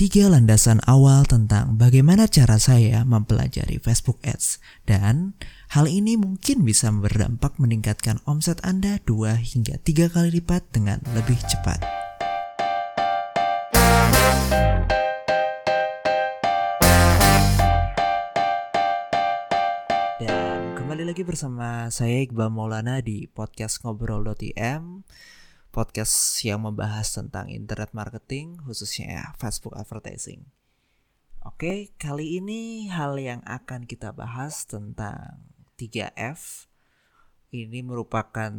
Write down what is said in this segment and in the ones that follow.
tiga landasan awal tentang bagaimana cara saya mempelajari Facebook Ads dan hal ini mungkin bisa berdampak meningkatkan omset Anda dua hingga tiga kali lipat dengan lebih cepat. Dan kembali lagi bersama saya Iqbal Maulana di podcast ngobrol.im podcast yang membahas tentang internet marketing khususnya Facebook advertising. Oke, kali ini hal yang akan kita bahas tentang 3F. Ini merupakan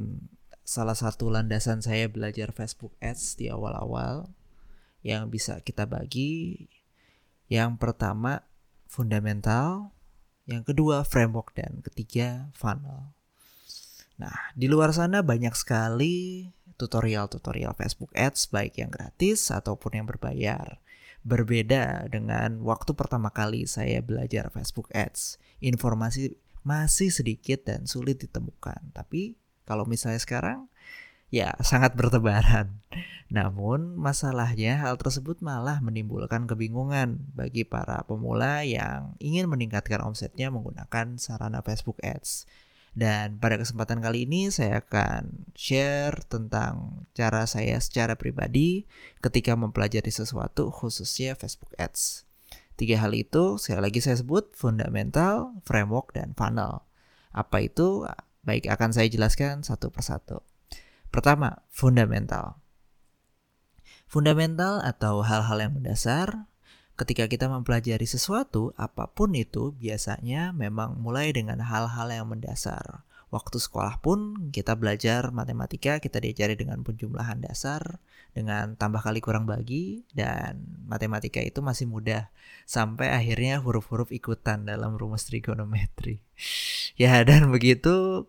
salah satu landasan saya belajar Facebook Ads di awal-awal yang bisa kita bagi. Yang pertama fundamental, yang kedua framework dan ketiga funnel. Nah, di luar sana banyak sekali tutorial-tutorial Facebook Ads baik yang gratis ataupun yang berbayar. Berbeda dengan waktu pertama kali saya belajar Facebook Ads. Informasi masih sedikit dan sulit ditemukan. Tapi kalau misalnya sekarang ya sangat bertebaran. Namun masalahnya hal tersebut malah menimbulkan kebingungan bagi para pemula yang ingin meningkatkan omsetnya menggunakan sarana Facebook Ads. Dan pada kesempatan kali ini saya akan share tentang cara saya secara pribadi ketika mempelajari sesuatu khususnya Facebook Ads. Tiga hal itu sekali lagi saya sebut fundamental, framework, dan funnel. Apa itu? Baik akan saya jelaskan satu persatu. Pertama, fundamental. Fundamental atau hal-hal yang mendasar ketika kita mempelajari sesuatu, apa pun itu biasanya memang mulai dengan hal-hal yang mendasar. Waktu sekolah pun kita belajar matematika, kita diajari dengan penjumlahan dasar, dengan tambah kali kurang bagi, dan matematika itu masih mudah. Sampai akhirnya huruf-huruf ikutan dalam rumus trigonometri. ya dan begitu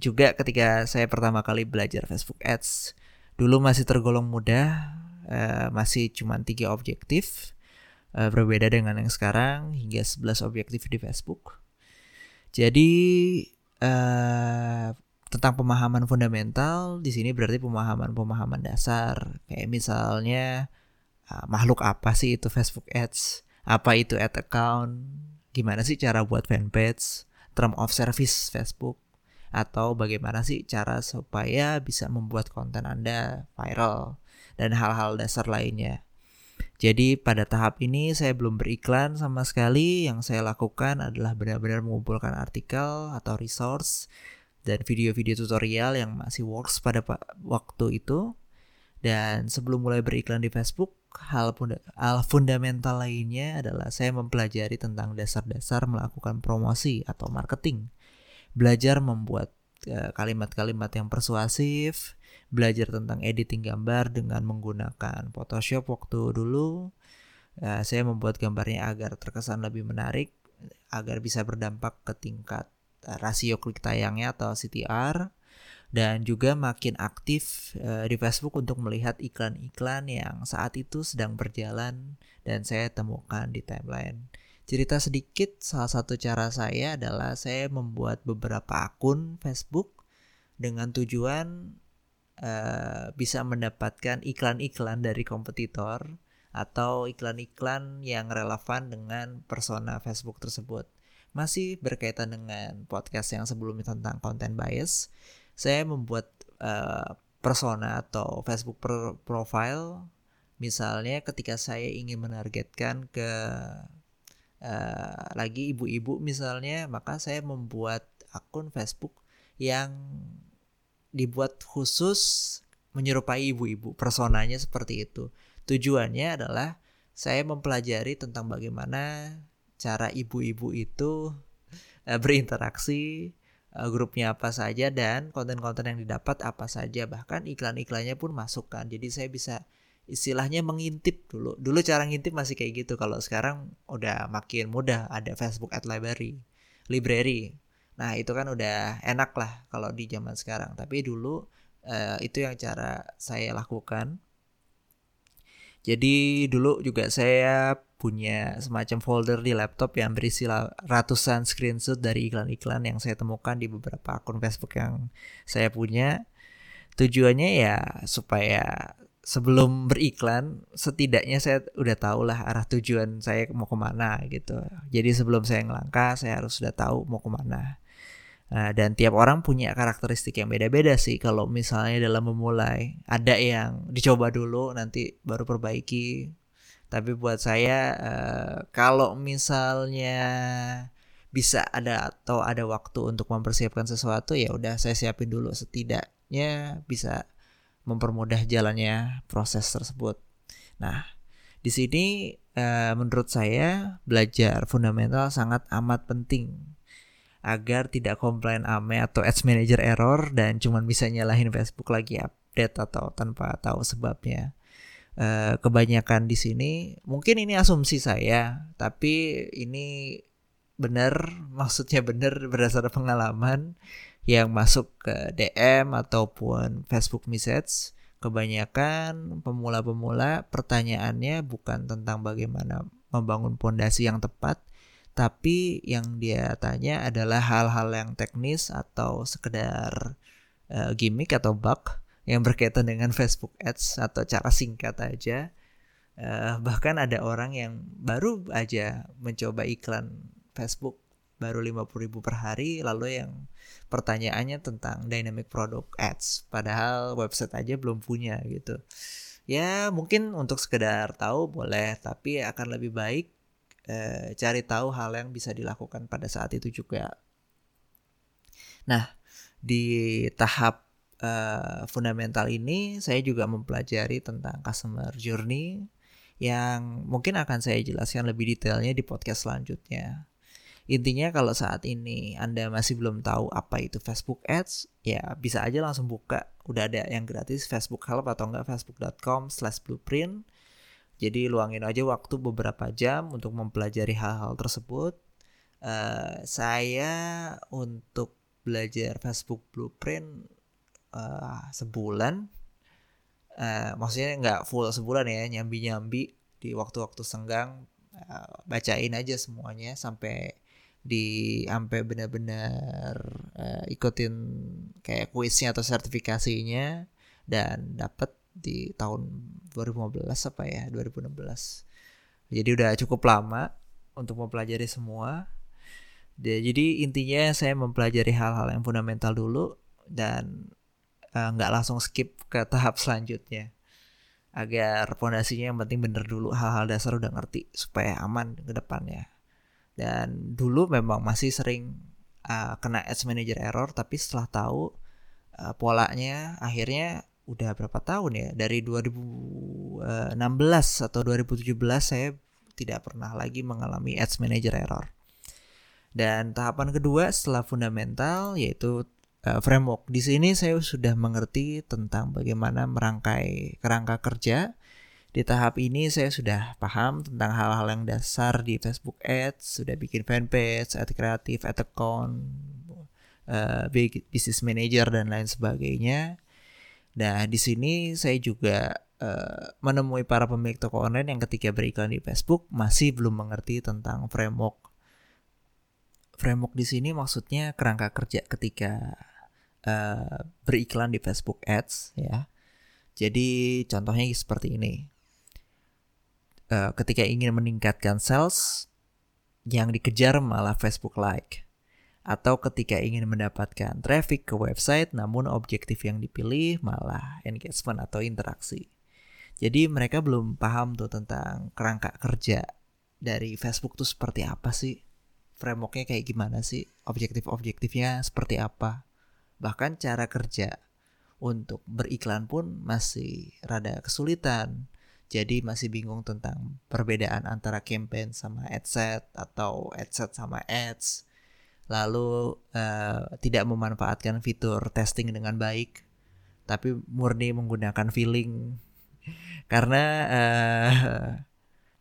juga ketika saya pertama kali belajar Facebook Ads. Dulu masih tergolong mudah, eh, masih cuma tiga objektif uh, berbeda dengan yang sekarang hingga 11 objektif di Facebook. Jadi uh, tentang pemahaman fundamental di sini berarti pemahaman-pemahaman dasar. Kayak misalnya uh, makhluk apa sih itu Facebook Ads, apa itu ad account, gimana sih cara buat fanpage, term of service Facebook? Atau bagaimana sih cara supaya bisa membuat konten Anda viral? Dan hal-hal dasar lainnya. Jadi pada tahap ini saya belum beriklan sama sekali. Yang saya lakukan adalah benar-benar mengumpulkan artikel atau resource dan video-video tutorial yang masih works pada waktu itu. Dan sebelum mulai beriklan di Facebook, hal, funda hal fundamental lainnya adalah saya mempelajari tentang dasar-dasar melakukan promosi atau marketing. Belajar membuat eh, kalimat-kalimat uh, yang persuasif, belajar tentang editing gambar dengan menggunakan Photoshop waktu dulu. Ya, saya membuat gambarnya agar terkesan lebih menarik, agar bisa berdampak ke tingkat eh, rasio klik tayangnya atau CTR dan juga makin aktif uh, di Facebook untuk melihat iklan-iklan yang saat itu sedang berjalan dan saya temukan di timeline. Cerita sedikit, salah satu cara saya adalah saya membuat beberapa akun Facebook dengan tujuan uh, bisa mendapatkan iklan-iklan dari kompetitor atau iklan-iklan yang relevan dengan persona Facebook tersebut. Masih berkaitan dengan podcast yang sebelumnya tentang content bias, saya membuat uh, persona atau Facebook profile misalnya ketika saya ingin menargetkan ke uh, lagi ibu-ibu misalnya, maka saya membuat akun Facebook yang dibuat khusus menyerupai ibu-ibu. Personanya seperti itu. Tujuannya adalah saya mempelajari tentang bagaimana cara ibu-ibu itu uh, berinteraksi, uh, grupnya apa saja dan konten-konten yang didapat apa saja. Bahkan iklan-iklannya pun masukkan. Jadi saya bisa istilahnya mengintip dulu. Dulu cara ngintip masih kayak gitu. Kalau sekarang udah makin mudah ada Facebook Ad Library, library. Nah itu kan udah enak lah kalau di zaman sekarang. Tapi dulu uh, itu yang cara saya lakukan. Jadi dulu juga saya punya semacam folder di laptop yang berisi ratusan screenshot dari iklan-iklan yang saya temukan di beberapa akun Facebook yang saya punya. Tujuannya ya supaya sebelum beriklan setidaknya saya udah tahu lah arah tujuan saya mau ke mana gitu jadi sebelum saya ngelangkah saya harus sudah tahu mau ke mana nah, dan tiap orang punya karakteristik yang beda-beda sih. Kalau misalnya dalam memulai ada yang dicoba dulu nanti baru perbaiki. Tapi buat saya uh, kalau misalnya bisa ada atau ada waktu untuk mempersiapkan sesuatu ya udah saya siapin dulu. Setidaknya bisa mempermudah jalannya proses tersebut. Nah, di sini uh, menurut saya belajar fundamental sangat amat penting agar tidak komplain ame atau ads manager error dan cuma bisa nyalahin Facebook lagi update atau tanpa tahu sebabnya. Uh, kebanyakan di sini mungkin ini asumsi saya, tapi ini benar maksudnya benar berdasarkan pengalaman yang masuk ke DM ataupun Facebook message kebanyakan pemula-pemula pertanyaannya bukan tentang bagaimana membangun pondasi yang tepat tapi yang dia tanya adalah hal-hal yang teknis atau sekedar uh, gimmick atau bug yang berkaitan dengan Facebook Ads atau cara singkat aja. Uh, bahkan ada orang yang baru aja mencoba iklan Facebook baru 50 ribu per hari lalu yang pertanyaannya tentang dynamic product ads padahal website aja belum punya gitu. Ya mungkin untuk sekedar tahu boleh tapi akan lebih baik eh, cari tahu hal yang bisa dilakukan pada saat itu juga nah di tahap uh, fundamental ini saya juga mempelajari tentang customer journey yang mungkin akan saya jelaskan lebih detailnya di podcast selanjutnya. Intinya kalau saat ini Anda masih belum tahu apa itu Facebook Ads, ya bisa aja langsung buka. Udah ada yang gratis Facebook Help atau enggak facebook.com slash blueprint. Jadi luangin aja waktu beberapa jam untuk mempelajari hal-hal tersebut. Uh, saya untuk belajar Facebook Blueprint uh, sebulan. Uh, maksudnya nggak full sebulan ya, nyambi-nyambi di waktu-waktu senggang. Uh, bacain aja semuanya sampai di sampai benar-benar uh, ikutin kayak kuisnya atau sertifikasinya dan dapat di tahun 2015 apa ya 2016 jadi udah cukup lama untuk mempelajari semua. Jadi intinya saya mempelajari hal-hal yang fundamental dulu dan eh, nggak uh, langsung skip ke tahap selanjutnya. Agar pondasinya yang penting bener dulu hal-hal dasar udah ngerti supaya aman ke depannya. Dan dulu memang masih sering uh, kena ads manager error tapi setelah tahu uh, polanya akhirnya udah berapa tahun ya? Dari 2016 atau 2017 saya tidak pernah lagi mengalami ads manager error. Dan tahapan kedua setelah fundamental yaitu uh, framework. Di sini saya sudah mengerti tentang bagaimana merangkai kerangka kerja. Di tahap ini saya sudah paham tentang hal-hal yang dasar di Facebook Ads, sudah bikin fanpage, ad kreatif, ad account, uh, business manager dan lain sebagainya. Nah, di sini saya juga uh, menemui para pemilik toko online yang ketika beriklan di Facebook masih belum mengerti tentang framework. Framework di sini maksudnya kerangka kerja ketika uh, beriklan di Facebook Ads ya. Jadi contohnya seperti ini uh, ketika ingin meningkatkan sales yang dikejar malah Facebook like atau ketika ingin mendapatkan traffic ke website namun objektif yang dipilih malah engagement atau interaksi. Jadi mereka belum paham tuh tentang kerangka kerja dari Facebook tuh seperti apa sih? Frameworknya kayak gimana sih? Objektif-objektifnya seperti apa? Bahkan cara kerja untuk beriklan pun masih rada kesulitan jadi masih bingung tentang perbedaan antara campaign sama adset atau adset sama ads. Lalu uh, tidak memanfaatkan fitur testing dengan baik, tapi murni menggunakan feeling. Karena uh,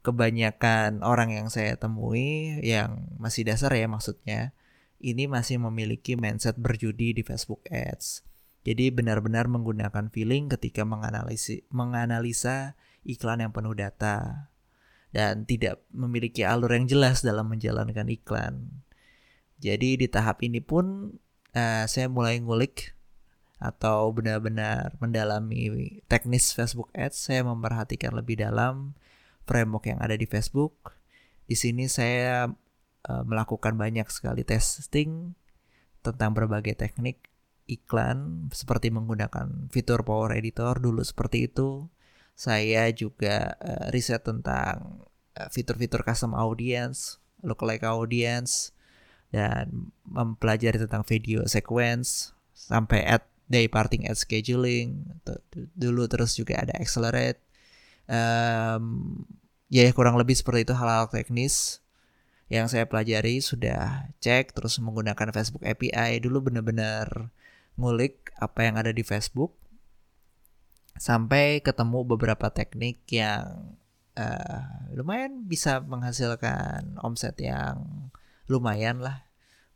kebanyakan orang yang saya temui yang masih dasar ya maksudnya, ini masih memiliki mindset berjudi di Facebook Ads. Jadi benar-benar menggunakan feeling ketika menganalisi, menganalisa iklan yang penuh data dan tidak memiliki alur yang jelas dalam menjalankan iklan. Jadi di tahap ini pun uh, saya mulai ngulik atau benar-benar mendalami teknis Facebook Ads, saya memperhatikan lebih dalam framework yang ada di Facebook. Di sini saya uh, melakukan banyak sekali testing tentang berbagai teknik iklan seperti menggunakan fitur Power Editor dulu seperti itu. Saya juga uh, riset tentang fitur-fitur custom audience, lookalike audience, dan mempelajari tentang video sequence sampai ad day parting ad scheduling dulu terus juga ada accelerate. Um, ya kurang lebih seperti itu hal-hal teknis yang saya pelajari sudah cek terus menggunakan Facebook API dulu benar-benar ngulik apa yang ada di Facebook sampai ketemu beberapa teknik yang uh, lumayan bisa menghasilkan omset yang lumayan lah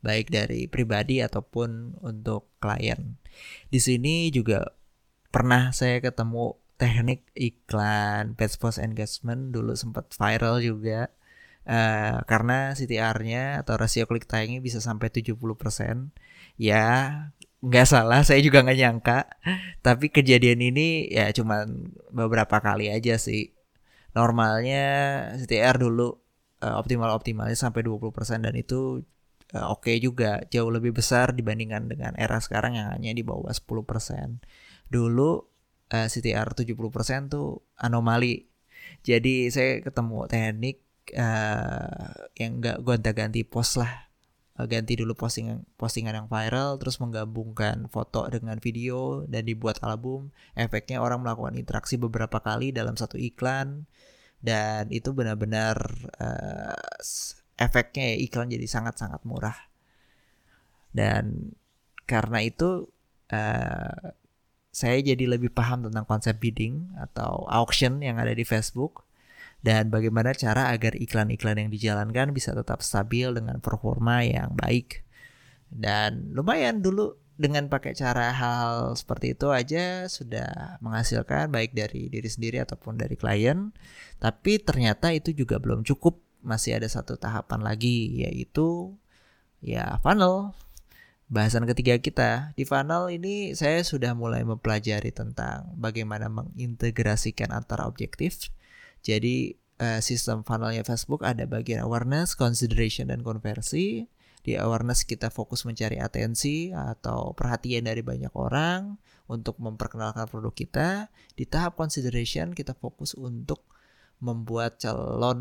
baik dari pribadi ataupun untuk klien. Di sini juga pernah saya ketemu teknik iklan page post engagement dulu sempat viral juga uh, karena CTR-nya atau rasio klik tayangnya bisa sampai 70%. Ya, nggak salah, saya juga nggak nyangka. Tapi kejadian ini ya cuman beberapa kali aja sih. Normalnya CTR dulu uh, optimal-optimalnya sampai 20% dan itu uh, oke okay juga jauh lebih besar dibandingkan dengan era sekarang yang hanya di bawah 10%. Dulu uh, CTR 70% tuh anomali. Jadi saya ketemu teknik uh, yang enggak gonta-ganti post lah. ganti dulu postingan postingan yang viral terus menggabungkan foto dengan video dan dibuat album. Efeknya orang melakukan interaksi beberapa kali dalam satu iklan dan itu benar-benar uh, efeknya ya iklan jadi sangat-sangat murah. Dan karena itu uh, saya jadi lebih paham tentang konsep bidding atau auction yang ada di Facebook dan bagaimana cara agar iklan-iklan yang dijalankan bisa tetap stabil dengan performa yang baik. Dan lumayan dulu dengan pakai cara hal seperti itu aja sudah menghasilkan baik dari diri sendiri ataupun dari klien. Tapi ternyata itu juga belum cukup masih ada satu tahapan lagi yaitu ya funnel. Bahasan ketiga kita di funnel ini saya sudah mulai mempelajari tentang bagaimana mengintegrasikan antara objektif. Jadi uh, sistem funnelnya Facebook ada bagian awareness, consideration dan konversi. Di awareness kita fokus mencari atensi atau perhatian dari banyak orang untuk memperkenalkan produk kita. Di tahap consideration kita fokus untuk membuat calon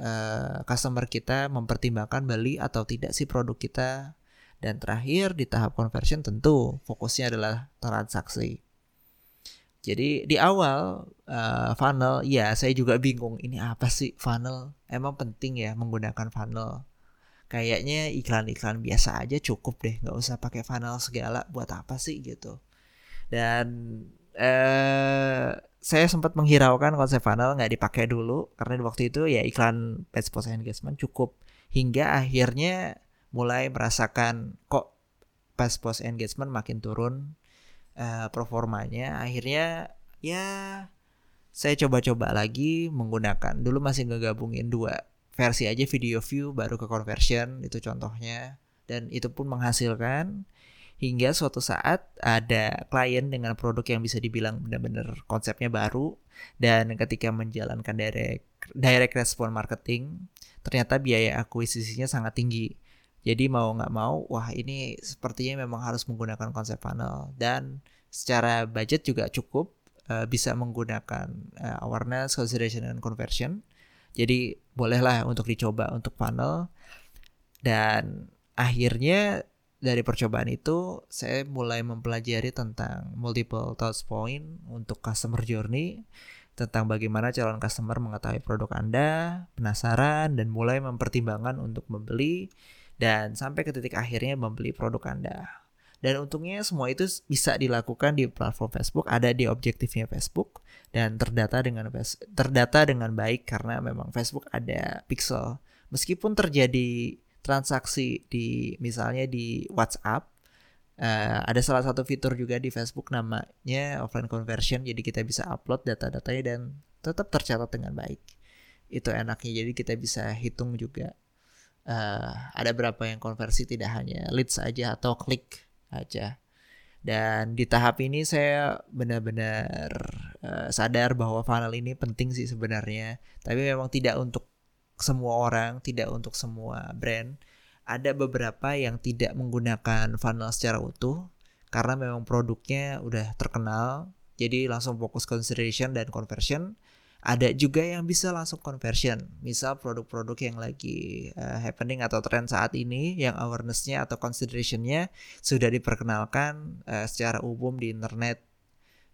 uh, customer kita mempertimbangkan beli atau tidak sih produk kita. Dan terakhir di tahap conversion tentu fokusnya adalah transaksi. Jadi di awal uh, funnel, ya saya juga bingung ini apa sih funnel? Emang penting ya menggunakan funnel? Kayaknya iklan-iklan biasa aja cukup deh, nggak usah pakai funnel segala. Buat apa sih gitu? Dan uh, saya sempat menghiraukan konsep funnel nggak dipakai dulu karena di waktu itu ya iklan page post engagement cukup hingga akhirnya mulai merasakan kok page post engagement makin turun uh, performanya akhirnya ya saya coba-coba lagi menggunakan dulu masih ngegabungin dua versi aja video view baru ke conversion itu contohnya dan itu pun menghasilkan hingga suatu saat ada klien dengan produk yang bisa dibilang benar-benar konsepnya baru dan ketika menjalankan direct direct response marketing ternyata biaya akuisisinya sangat tinggi. Jadi mau nggak mau, wah ini sepertinya memang harus menggunakan konsep funnel dan secara budget juga cukup uh, bisa menggunakan uh, awareness, consideration, dan conversion. Jadi bolehlah untuk dicoba untuk funnel dan akhirnya dari percobaan itu saya mulai mempelajari tentang multiple touch point untuk customer journey tentang bagaimana calon customer mengetahui produk Anda, penasaran dan mulai mempertimbangkan untuk membeli dan sampai ke titik akhirnya membeli produk Anda. Dan untungnya semua itu bisa dilakukan di platform Facebook, ada di objektifnya Facebook dan terdata dengan terdata dengan baik karena memang Facebook ada pixel. Meskipun terjadi transaksi di misalnya di WhatsApp uh, ada salah satu fitur juga di Facebook namanya offline conversion. Jadi kita bisa upload data-datanya dan tetap tercatat dengan baik. Itu enaknya. Jadi kita bisa hitung juga uh, ada berapa yang konversi tidak hanya leads aja atau klik aja Dan di tahap ini saya benar-benar uh, sadar bahwa funnel ini penting sih sebenarnya. Tapi memang tidak untuk semua orang, tidak untuk semua brand. Ada beberapa yang tidak menggunakan funnel secara utuh karena memang produknya udah terkenal. Jadi langsung fokus consideration dan conversion ada juga yang bisa langsung conversion. Misal produk-produk yang lagi uh, happening atau tren saat ini yang awarenessnya atau considerationnya sudah diperkenalkan uh, secara umum di internet.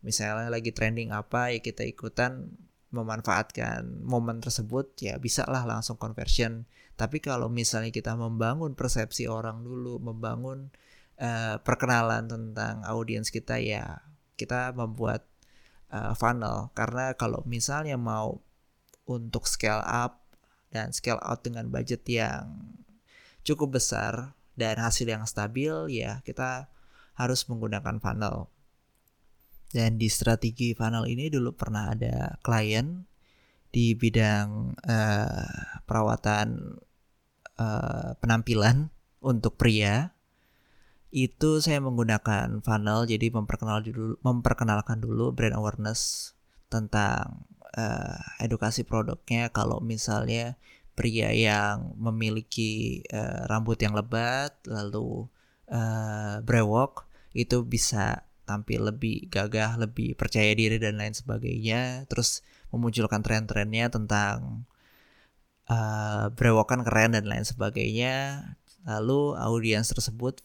Misalnya lagi trending apa ya kita ikutan memanfaatkan momen tersebut ya bisa lah langsung conversion. Tapi kalau misalnya kita membangun persepsi orang dulu membangun uh, perkenalan tentang audiens kita ya kita membuat uh, funnel karena kalau misalnya mau untuk scale up dan scale out dengan budget yang cukup besar dan hasil yang stabil ya kita harus menggunakan funnel. Dan di strategi funnel ini dulu pernah ada klien di bidang uh, perawatan uh, penampilan untuk pria itu saya menggunakan funnel jadi memperkenal dulu memperkenalkan dulu brand awareness tentang uh, edukasi produknya kalau misalnya pria yang memiliki uh, rambut yang lebat lalu uh, brewok itu bisa tampil lebih gagah, lebih percaya diri dan lain sebagainya. Terus memunculkan tren-trennya tentang uh, brewokan keren dan lain sebagainya. Lalu audiens tersebut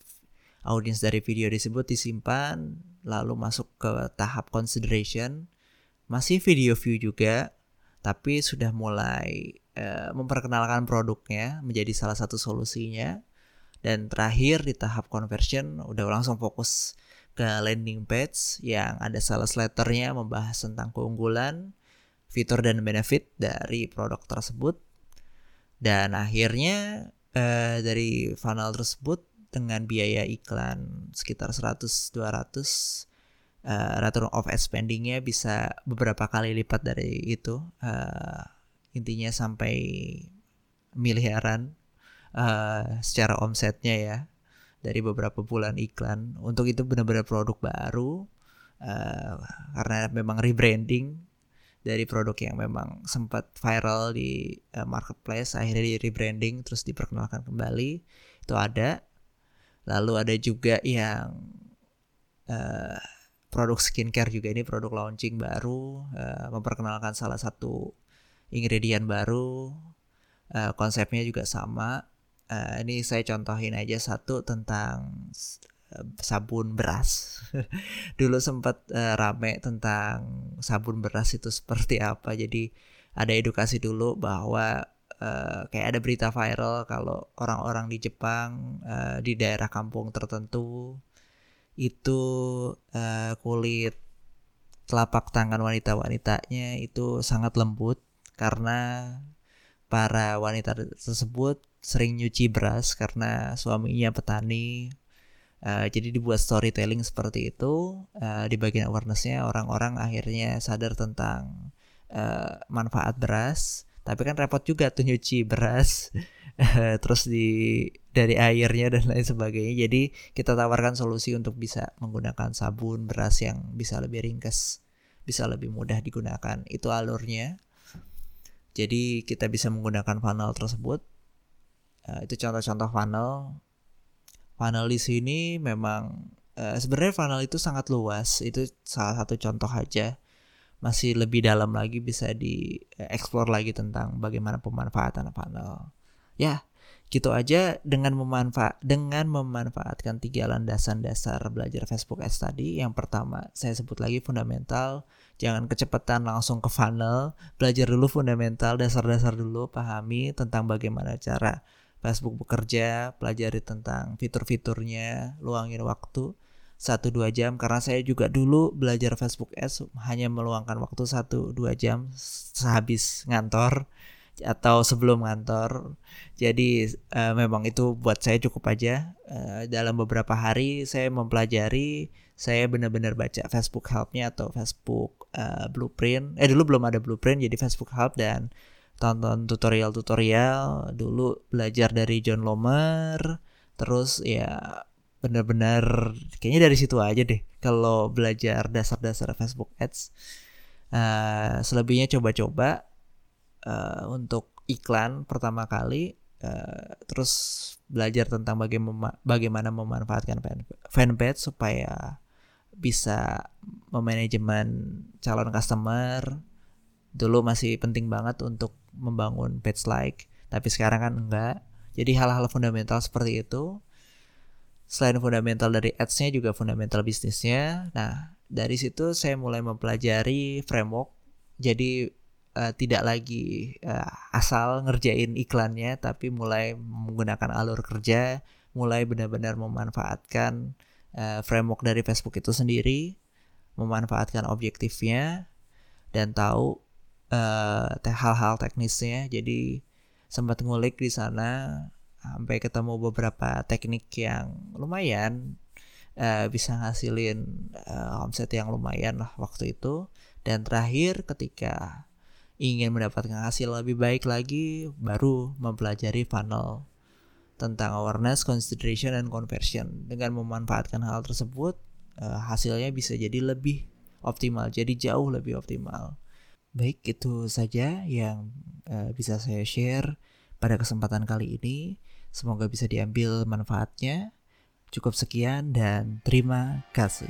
audiens dari video tersebut disimpan lalu masuk ke tahap consideration. Masih video view juga tapi sudah mulai uh, memperkenalkan produknya menjadi salah satu solusinya. Dan terakhir di tahap conversion udah langsung fokus ke landing page yang ada sales letternya membahas tentang keunggulan fitur dan benefit dari produk tersebut. Dan akhirnya uh, dari funnel tersebut dengan biaya iklan sekitar 100 200 uh, return of ad spendingnya bisa beberapa kali lipat dari itu uh, intinya sampai miliaran uh, secara omsetnya ya dari beberapa bulan iklan. Untuk itu benar-benar produk baru uh, karena memang rebranding dari produk yang memang sempat viral di uh, marketplace akhirnya di rebranding terus diperkenalkan kembali itu ada Lalu ada juga yang uh, produk skincare juga ini produk launching baru, uh, memperkenalkan salah satu ingredient baru, uh, konsepnya juga sama. Uh, ini saya contohin aja satu tentang sabun beras. Dulu sempat uh, rame tentang sabun beras itu seperti apa. Jadi ada edukasi dulu bahwa uh, kayak ada berita viral kalau orang-orang di Jepang uh, di daerah kampung tertentu itu uh, kulit telapak tangan wanita-wanitanya itu sangat lembut karena para wanita tersebut sering nyuci beras karena suaminya petani. Uh, jadi dibuat storytelling seperti itu uh, di bagian awarenessnya orang-orang akhirnya sadar tentang uh, manfaat beras tapi kan repot juga tuh nyuci beras terus di dari airnya dan lain sebagainya. Jadi kita tawarkan solusi untuk bisa menggunakan sabun beras yang bisa lebih ringkas bisa lebih mudah digunakan. Itu alurnya. Jadi kita bisa menggunakan funnel tersebut. Uh, itu contoh-contoh funnel. Funnel di sini memang uh, sebenarnya funnel itu sangat luas. Itu salah satu contoh aja masih lebih dalam lagi bisa di explore lagi tentang bagaimana pemanfaatan funnel. Ya, gitu aja dengan memanfaat dengan memanfaatkan tiga landasan dasar belajar Facebook Ads tadi. Yang pertama, saya sebut lagi fundamental, jangan kecepatan langsung ke funnel, belajar dulu fundamental, dasar-dasar dulu, pahami tentang bagaimana cara Facebook bekerja, pelajari tentang fitur-fiturnya, luangin waktu satu dua jam karena saya juga dulu belajar Facebook Ads hanya meluangkan waktu satu dua jam sehabis ngantor atau sebelum ngantor. Jadi uh, memang itu buat saya cukup aja. Uh, dalam beberapa hari saya mempelajari, saya benar-benar baca Facebook Help-nya atau Facebook uh, Blueprint. Eh dulu belum ada Blueprint, jadi Facebook Help dan tonton tutorial-tutorial. Dulu belajar dari John Lomer, terus ya benar-benar kayaknya dari situ aja deh. Kalau belajar dasar-dasar Facebook Ads uh, selebihnya coba-coba uh, untuk iklan pertama kali uh, terus belajar tentang bagaimana bagaimana memanfaatkan fanpage supaya bisa memanajemen calon customer. Dulu masih penting banget untuk membangun page like tapi sekarang kan enggak. Jadi hal-hal fundamental seperti itu selain fundamental dari ads-nya juga fundamental bisnisnya. Nah, dari situ saya mulai mempelajari framework. Jadi uh, tidak lagi uh, asal ngerjain iklannya tapi mulai menggunakan alur kerja, mulai benar-benar memanfaatkan uh, framework dari Facebook itu sendiri, memanfaatkan objektifnya dan tahu hal-hal uh, teknisnya. Jadi sempat ngulik di sana sampai ketemu beberapa teknik yang lumayan uh, bisa ngasilin uh, omset yang lumayan lah waktu itu. Dan terakhir ketika ingin mendapatkan hasil lebih baik lagi baru mempelajari funnel tentang awareness, consideration, dan conversion. Dengan memanfaatkan hal tersebut uh, hasilnya bisa jadi lebih optimal jadi jauh lebih optimal. Baik itu saja yang uh, bisa saya share pada kesempatan kali ini Semoga bisa diambil manfaatnya. Cukup sekian dan terima kasih.